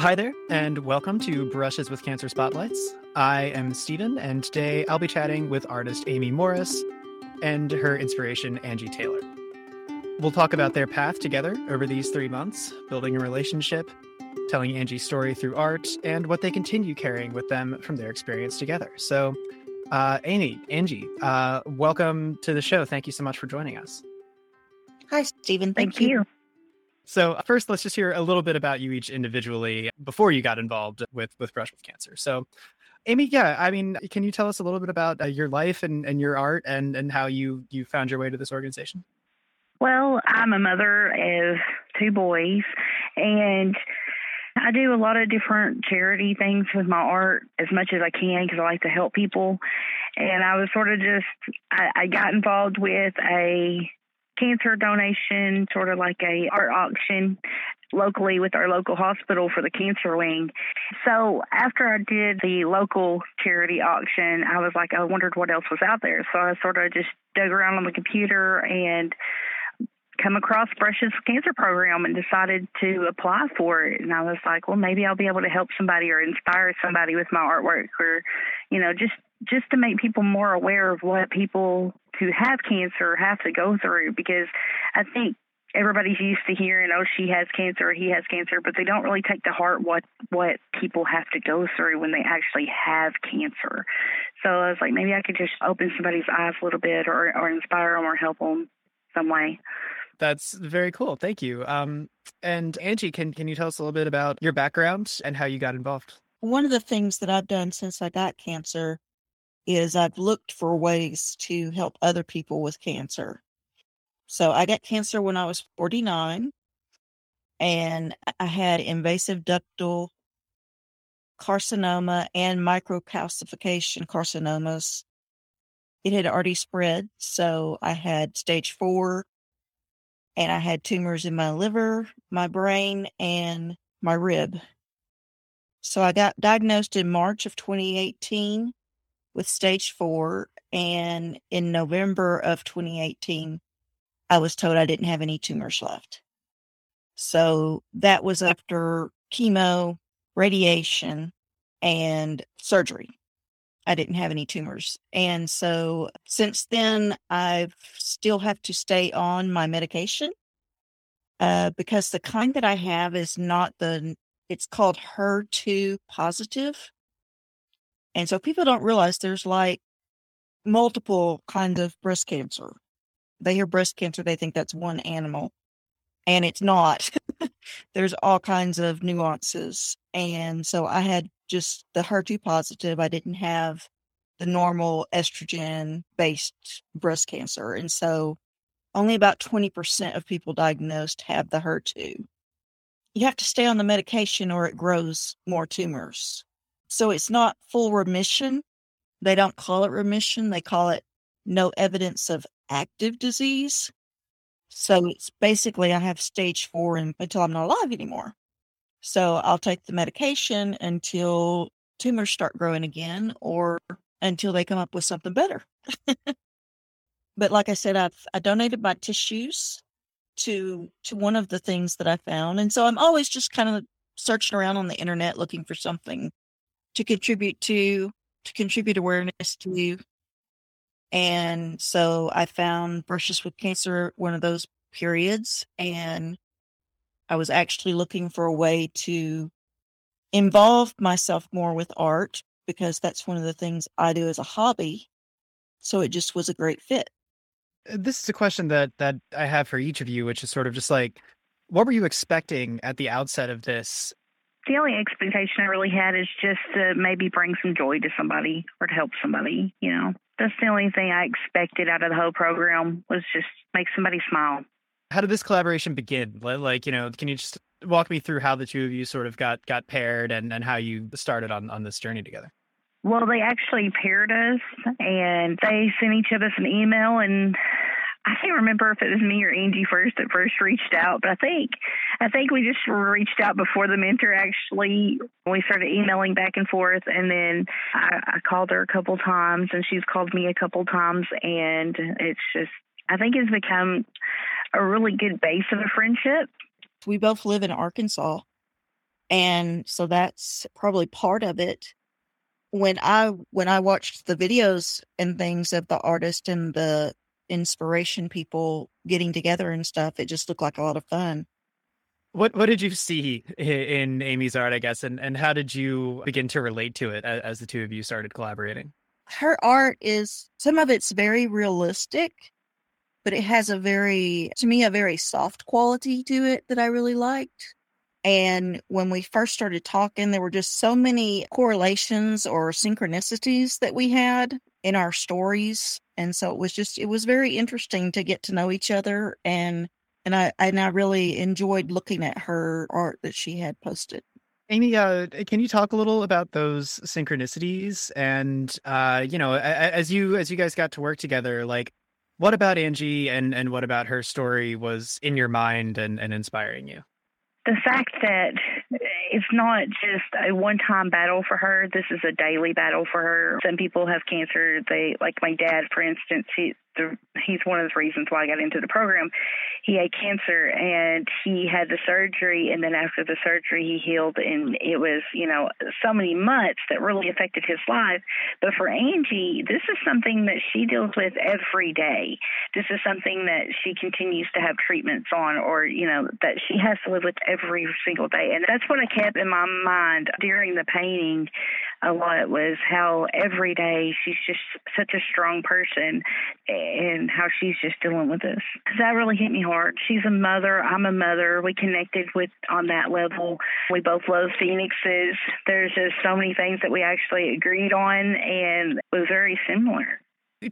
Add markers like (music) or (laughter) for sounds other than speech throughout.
Hi there, and welcome to Brushes with Cancer Spotlights. I am Stephen, and today I'll be chatting with artist Amy Morris and her inspiration, Angi Taylor. We'll talk about their path together over these three months, building a relationship, telling Angi's story through art, and what they continue carrying with them from their experience together. So, uh, Amy, Angi, uh, welcome to the show. Thank you so much for joining us. Hi, Stephen. Thank, Thank, you. So, first, let's just hear a little bit about you each individually before you got involved with with Brush with Cancer. So, Amy, yeah, I mean, can you tell us a little bit about uh, your life and, and your art and and how you you found your way to this organization? Well, I'm a mother of two boys, and I do a lot of different charity things with my art as much as I can because I like to help people. And I was sort of just, I, I got involved with a cancer donation, sort of like a art auction locally with our local hospital for the cancer wing. So after I did the local charity auction, I was like, I wondered what else was out there. So I sort of just dug around on the computer and come across Brushes Cancer Program and decided to apply for it. And I was like, well, maybe I'll be able to help somebody or inspire somebody with my artwork or, you know, just just to make people more aware of what people who have cancer have to go through because I think everybody's used to hearing, oh, she has cancer or he has cancer, but they don't really take to heart what what people have to go through when they actually have cancer. So I was like, maybe I could just open somebody's eyes a little bit or, or inspire them or help them some way. That's very cool. Thank you. Um, and Angi, can can you tell us a little bit about your background and how you got involved? One of the things that I've done since I got cancer is I've looked for ways to help other people with cancer. So I got cancer when I was 49 and I had invasive ductal carcinoma and microcalcification carcinomas. It had already spread. So I had stage four and I had tumors in my liver, my brain, and my rib. So I got diagnosed in March of 2018 with stage four. And in November of 2018, I was told I didn't have any tumors left. So that was after chemo, radiation, and surgery. I didn't have any tumors. And so since then, I still have to stay on my medication uh, because the kind that I have is not the, it's called HER2 positive. And so people don't realize there's like multiple kinds of breast cancer. They hear breast cancer, they think that's one animal, and it's not. (laughs) there's all kinds of nuances. And so I had just the HER2 positive. I didn't have the normal estrogen based breast cancer. And so only about 20% of people diagnosed have the HER2. You have to stay on the medication or it grows more tumors. So it's not full remission. They don't call it remission, they call it no evidence of active disease. So it's basically I have stage four and, until I'm not alive anymore. So I'll take the medication until tumors start growing again or until they come up with something better. (laughs) but like I said, I've I donated my tissues to to one of the things that I found. And so I'm always just kind of searching around on the internet looking for something to contribute to, to contribute awareness to. And so I found Brushes with Cancer one of those periods. And I was actually looking for a way to involve myself more with art because that's one of the things I do as a hobby. So it just was a great fit. Uh, this is a question that that I have for each of you, which is sort of just like, what were you expecting at the outset of this? The only expectation I really had is just to maybe bring some joy to somebody or to help somebody. You know, that's the only thing I expected out of the whole program was just make somebody smile. How did this collaboration begin? Like, you know, can you just walk me through how the two of you sort of got got paired and and how you started on on this journey together? Well, they actually paired us and they sent each of us an email and I can't remember if it was me or Angi first that first reached out, but I think I think we just reached out before the mentor actually. We started emailing back and forth, and then I, I called her a couple times, and she's called me a couple times, and it's just I think it's become a really good base of a friendship. We both live in Arkansas, And so that's probably part of it. When I when I watched the videos and things of the artist and the inspiration people getting together and stuff, it just looked like a lot of fun. What what did you see in Amy's art, I guess, and, and how did you begin to relate to it as, as the two of you started collaborating? Her art is some of it's very realistic, but it has a very to me a very soft quality to it that I really liked. And when we first started talking, there were just so many correlations or synchronicities that we had in our stories. And so it was just, it was very interesting to get to know each other. And, and I, and I really enjoyed looking at her art that she had posted. Amy, uh, can you talk a little about those synchronicities and, uh, you know, as you, as you guys got to work together, like what about Angi and, and what about her story was in your mind and, and inspiring you? the fact that it's not just a one time battle for her, this is a daily battle for her. Some people have cancer. They, like my dad, for instance, he, the, he's one of the reasons why I got into the program. He had cancer and he had the surgery, and then after the surgery, he healed, and it was you know so many months that really affected his life. But for Angi, this is something that she deals with every day. This is something that she continues to have treatments on, or you know that she has to live with every single day, and that's what I kept in my mind during the painting. A lot was how every day she's just such a strong person and how she's just dealing with this. That really hit me hard. She's a mother. I'm a mother. We connected with on that level. We both love phoenixes. There's just so many things that we actually agreed on, and it was very similar.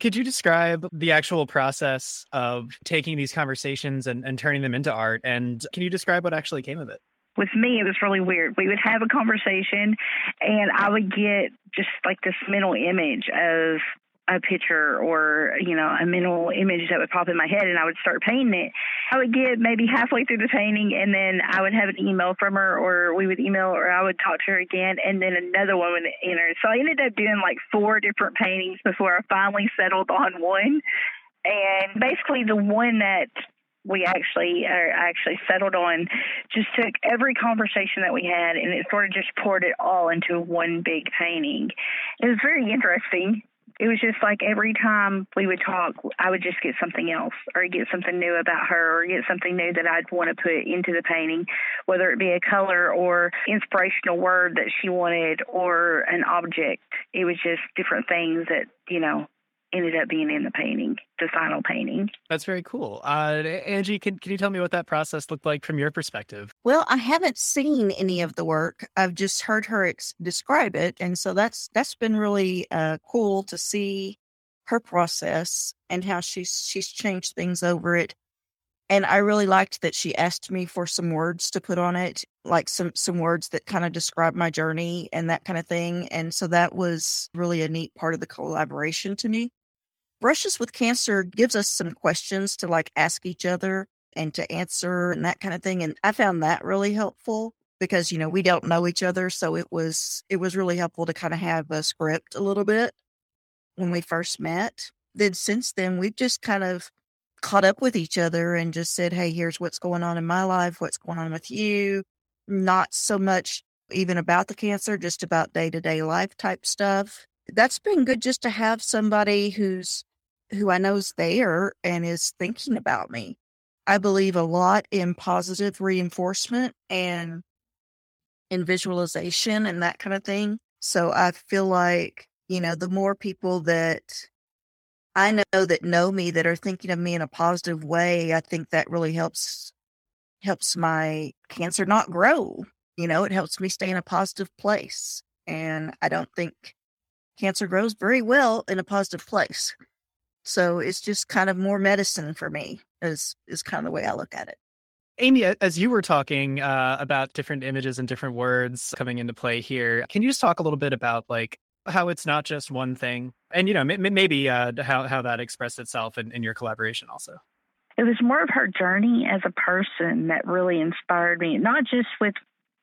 Could you describe the actual process of taking these conversations and, and turning them into art? And can you describe what actually came of it? With me, it was really weird. We would have a conversation, and I would get just like this mental image of a picture or you know a mental image that would pop in my head and I would start painting it. I would get maybe halfway through the painting and then I would have an email from her or we would email or I would talk to her again and then another one would enter. So I ended up doing like four different paintings before I finally settled on one. And basically the one that we actually er, are actually settled on just took every conversation that we had and it sort of just poured it all into one big painting. It was very interesting it was just like every time we would talk, I would just get something else or get something new about her or get something new that I'd want to put into the painting, whether it be a color or inspirational word that she wanted or an object. It was just different things that, you know, ended up being in the painting, the final painting. That's very cool. Uh, Angi, can, can you tell me what that process looked like from your perspective? Well, I haven't seen any of the work. I've just heard her ex- describe it, and so that's that's been really uh, cool to see her process and how she's she's changed things over it. And I really liked that she asked me for some words to put on it, like some some words that kind of describe my journey and that kind of thing. And so that was really a neat part of the collaboration to me. Brushes with Cancer gives us some questions to like ask each other and to answer and that kind of thing. And I found that really helpful because, you know, we don't know each other. So it was, it was really helpful to kind of have a script a little bit when we first met. Then since then, we've just kind of caught up with each other and just said, Hey, here's what's going on in my life, what's going on with you. Not so much even about the cancer, just about day to day life type stuff. That's been good just to have somebody who's who I know is there and is thinking about me. I believe a lot in positive reinforcement and in visualization and that kind of thing. So I feel like, you know, the more people that I know that know me that are thinking of me in a positive way, I think that really helps helps my cancer not grow. You know, it helps me stay in a positive place. And I don't think cancer grows very well in a positive place. So it's just kind of more medicine for me is is kind of the way I look at it. Amy, as you were talking uh, about different images and different words coming into play here, can you just talk a little bit about like how it's not just one thing, and you know m- maybe uh, how how that expressed itself in, in your collaboration also? It was more of her journey as a person that really inspired me, not just with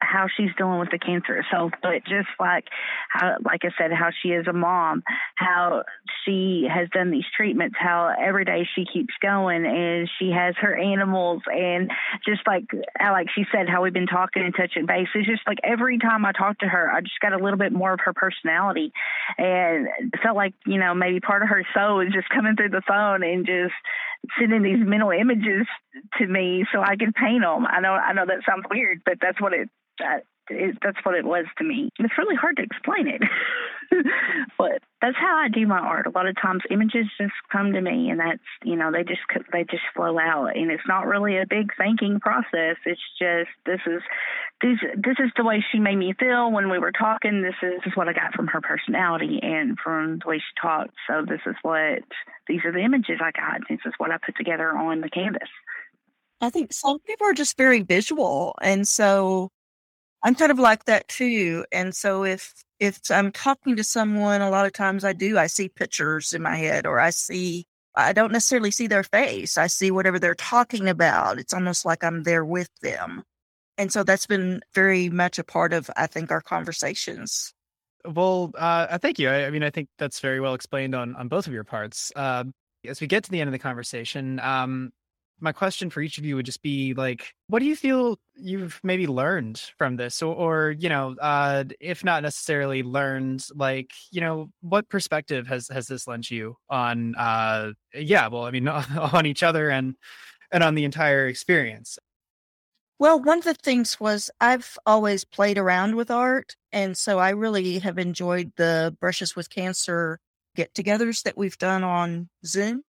how she's dealing with the cancer itself, but just like how, like I said, how she is a mom, how she has done these treatments, how every day she keeps going and she has her animals, and just like like she said, how we've been talking and touching base. It's just like every time I talk to her, I just got a little bit more of her personality, and felt like you know maybe part of her soul is just coming through the phone and just sending these mental images to me so I can paint them. I know I know that sounds weird, but that's what it that it, that's what it was to me. It's really hard to explain it, (laughs) that's how I do my art. A lot of times, images just come to me, and that's you know they just they just flow out, and it's not really a big thinking process. It's just this is this this is the way she made me feel when we were talking. This is, this is what I got from her personality and from the way she talked. So this is what these are the images I got. This is what I put together on the canvas. I think some people are just very visual, and so I'm kind of like that too. And so if if I'm talking to someone, a lot of times I do, I see pictures in my head or I see I don't necessarily see their face. I see whatever they're talking about. It's almost like I'm there with them. And so that's been very much a part of, I think, our conversations. Well, uh, thank you. I, I, mean, I think that's very well explained on on both of your parts. Uh, as we get to the end of the conversation, um, my question for each of you would just be like what do you feel you've maybe learned from this? Or, or you know uh, if not necessarily learned like you know what perspective has has this lent you on uh yeah well i mean (laughs) on each other and and on the entire experience? Well one of the things was i've always played around with art and so i really have enjoyed the brushes with cancer get-togethers that we've done on zoom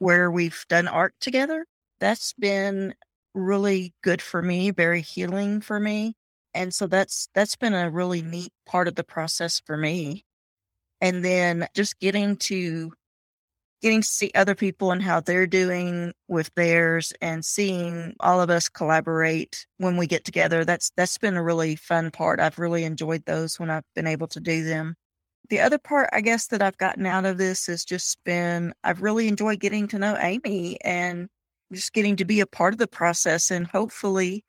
where we've done art together. That's been really good for me, very healing for me. And so that's that's been a really neat part of the process for me. And then just getting to getting to see other people and how they're doing with theirs and seeing all of us collaborate when we get together that's that's been a really fun part i've really enjoyed those when i've been able to do them the other part, I guess, that I've gotten out of this has just been I've really enjoyed getting to know Amy and just getting to be a part of the process and hopefully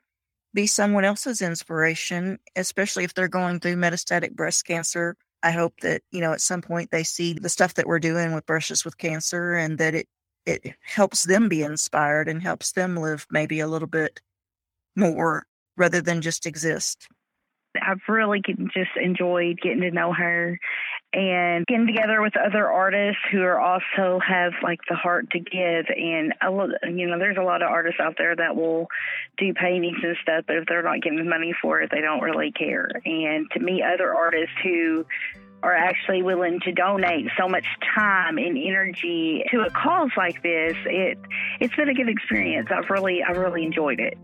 be someone else's inspiration, especially if they're going through metastatic breast cancer. I hope that, you know, at some point they see the stuff that we're doing with Brushes with Cancer and that it it helps them be inspired and helps them live maybe a little bit more rather than just exist. I've really just enjoyed getting to know her and getting together with other artists who are also have like the heart to give. And a lot, you know, there's a lot of artists out there that will do paintings and stuff, but if they're not getting money for it, they don't really care. And to meet other artists who are actually willing to donate so much time and energy to a cause like this, it it's been a good experience. I've really I've really enjoyed it.